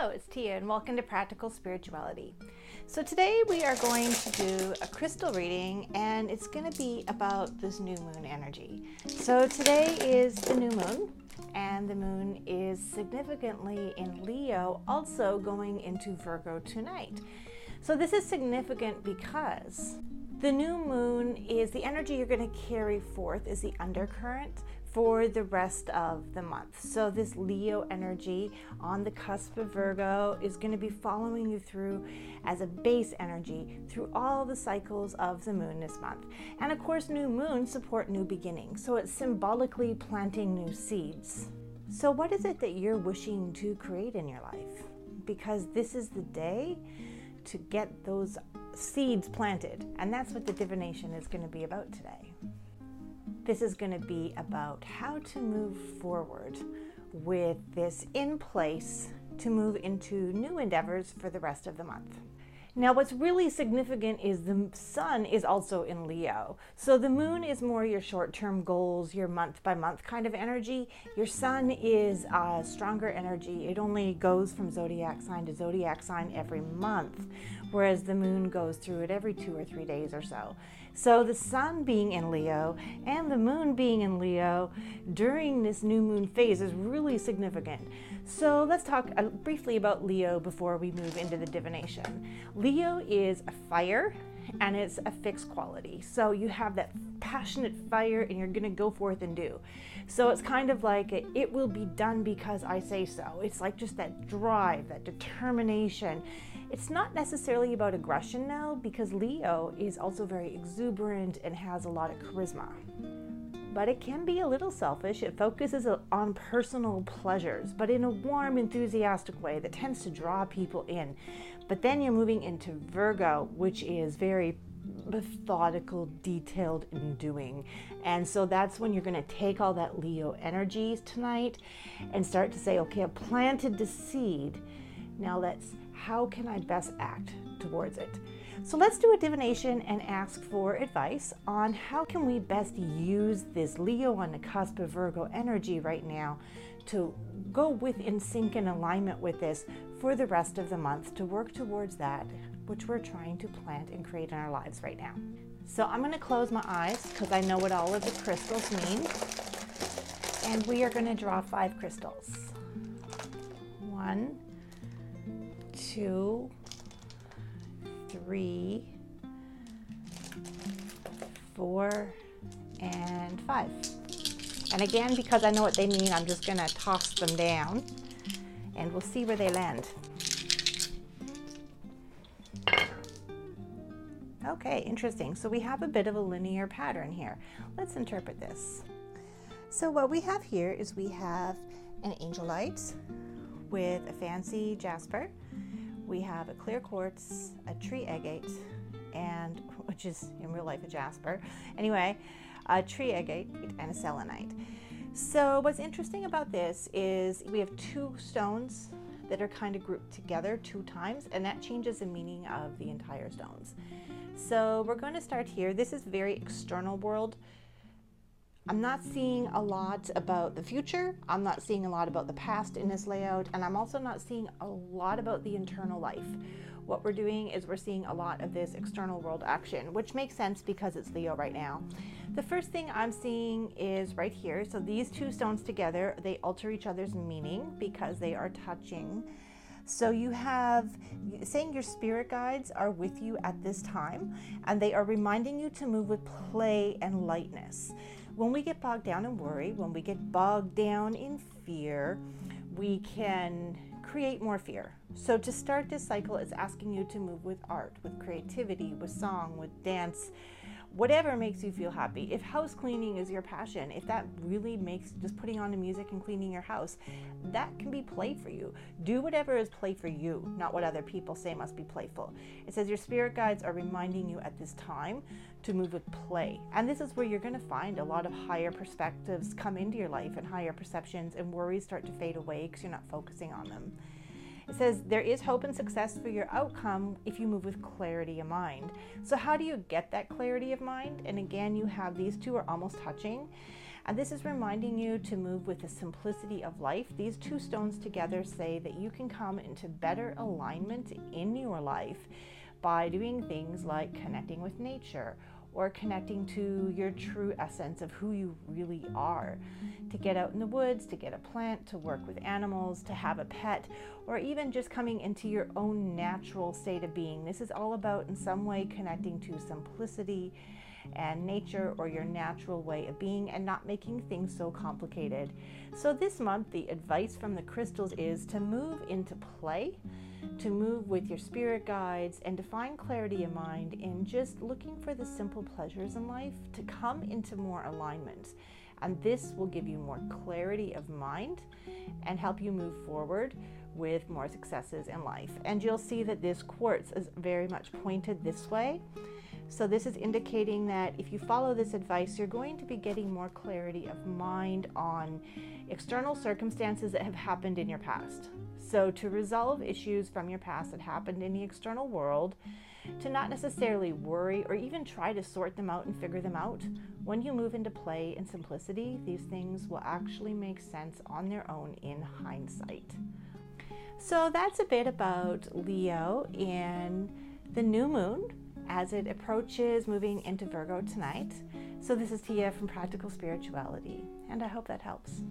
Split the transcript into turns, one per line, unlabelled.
Hello, it's Tia, and welcome to Practical Spirituality. So, today we are going to do a crystal reading, and it's going to be about this new moon energy. So, today is the new moon, and the moon is significantly in Leo, also going into Virgo tonight. So, this is significant because the new moon is the energy you're going to carry forth, is the undercurrent for the rest of the month. So, this Leo energy on the cusp of Virgo is going to be following you through as a base energy through all the cycles of the moon this month. And of course, new moons support new beginnings. So, it's symbolically planting new seeds. So, what is it that you're wishing to create in your life? Because this is the day to get those seeds planted. And that's what the divination is going to be about today. This is going to be about how to move forward with this in place to move into new endeavors for the rest of the month. Now, what's really significant is the sun is also in Leo. So the moon is more your short term goals, your month by month kind of energy. Your sun is a stronger energy. It only goes from zodiac sign to zodiac sign every month, whereas the moon goes through it every two or three days or so. So the sun being in Leo and the moon being in Leo during this new moon phase is really significant. So let's talk uh, briefly about Leo before we move into the divination. Leo is a fire and it's a fixed quality. So you have that passionate fire and you're going to go forth and do. So it's kind of like a, it will be done because I say so. It's like just that drive, that determination. It's not necessarily about aggression now because Leo is also very exuberant and has a lot of charisma but it can be a little selfish. It focuses on personal pleasures, but in a warm, enthusiastic way that tends to draw people in. But then you're moving into Virgo, which is very methodical, detailed in doing. And so that's when you're going to take all that Leo energies tonight and start to say, okay, I've planted the seed. Now let's, how can I best act towards it? So let's do a divination and ask for advice on how can we best use this Leo on the cusp of Virgo energy right now to go with in sync and alignment with this for the rest of the month to work towards that which we're trying to plant and create in our lives right now. So I'm going to close my eyes because I know what all of the crystals mean. And we are going to draw five crystals. One, two, three, four, and five. And again, because I know what they mean, I'm just to toss them down and we'll see where they land. Okay, interesting. So we have a bit of a linear pattern here. Let's interpret this. So what we have here is we have an angelite with a fancy jasper we have a clear quartz, a tree agate, and which is in real life a jasper. Anyway, a tree agate and a selenite. So what's interesting about this is we have two stones that are kind of grouped together two times, and that changes the meaning of the entire stones. So we're going to start here. This is very external world. I'm not seeing a lot about the future. I'm not seeing a lot about the past in this layout. And I'm also not seeing a lot about the internal life. What we're doing is we're seeing a lot of this external world action, which makes sense because it's Leo right now. The first thing I'm seeing is right here. So these two stones together, they alter each other's meaning because they are touching. So you have saying your spirit guides are with you at this time and they are reminding you to move with play and lightness. When we get bogged down in worry, when we get bogged down in fear, we can create more fear. So, to start this cycle, it's asking you to move with art, with creativity, with song, with dance, whatever makes you feel happy. If house cleaning is your passion, if that really makes just putting on the music and cleaning your house, that can be play for you. Do whatever is play for you, not what other people say must be playful. It says your spirit guides are reminding you at this time to move with play. And this is where you're going to find a lot of higher perspectives come into your life and higher perceptions, and worries start to fade away because you're not focusing on them. It says there is hope and success for your outcome if you move with clarity of mind. So, how do you get that clarity of mind? And again, you have these two are almost touching. And this is reminding you to move with the simplicity of life. These two stones together say that you can come into better alignment in your life by doing things like connecting with nature or connecting to your true essence of who you really are. To get out in the woods, to get a plant, to work with animals, to have a pet, or even just coming into your own natural state of being. This is all about, in some way, connecting to simplicity and nature or your natural way of being and not making things so complicated. So, this month, the advice from the crystals is to move into play to move with your spirit guides, and to find clarity of mind in just looking for the simple pleasures in life to come into more alignment. And this will give you more clarity of mind and help you move forward with more successes in life. And you'll see that this quartz is very much pointed this way. So, this is indicating that if you follow this advice, you're going to be getting more clarity of mind on external circumstances that have happened in your past. So, to resolve issues from your past that happened in the external world, to not necessarily worry or even try to sort them out and figure them out, when you move into play and simplicity, these things will actually make sense on their own in hindsight. So, that's a bit about Leo and the new moon as it approaches moving into Virgo tonight. So, this is Tia from Practical Spirituality, and I hope that helps.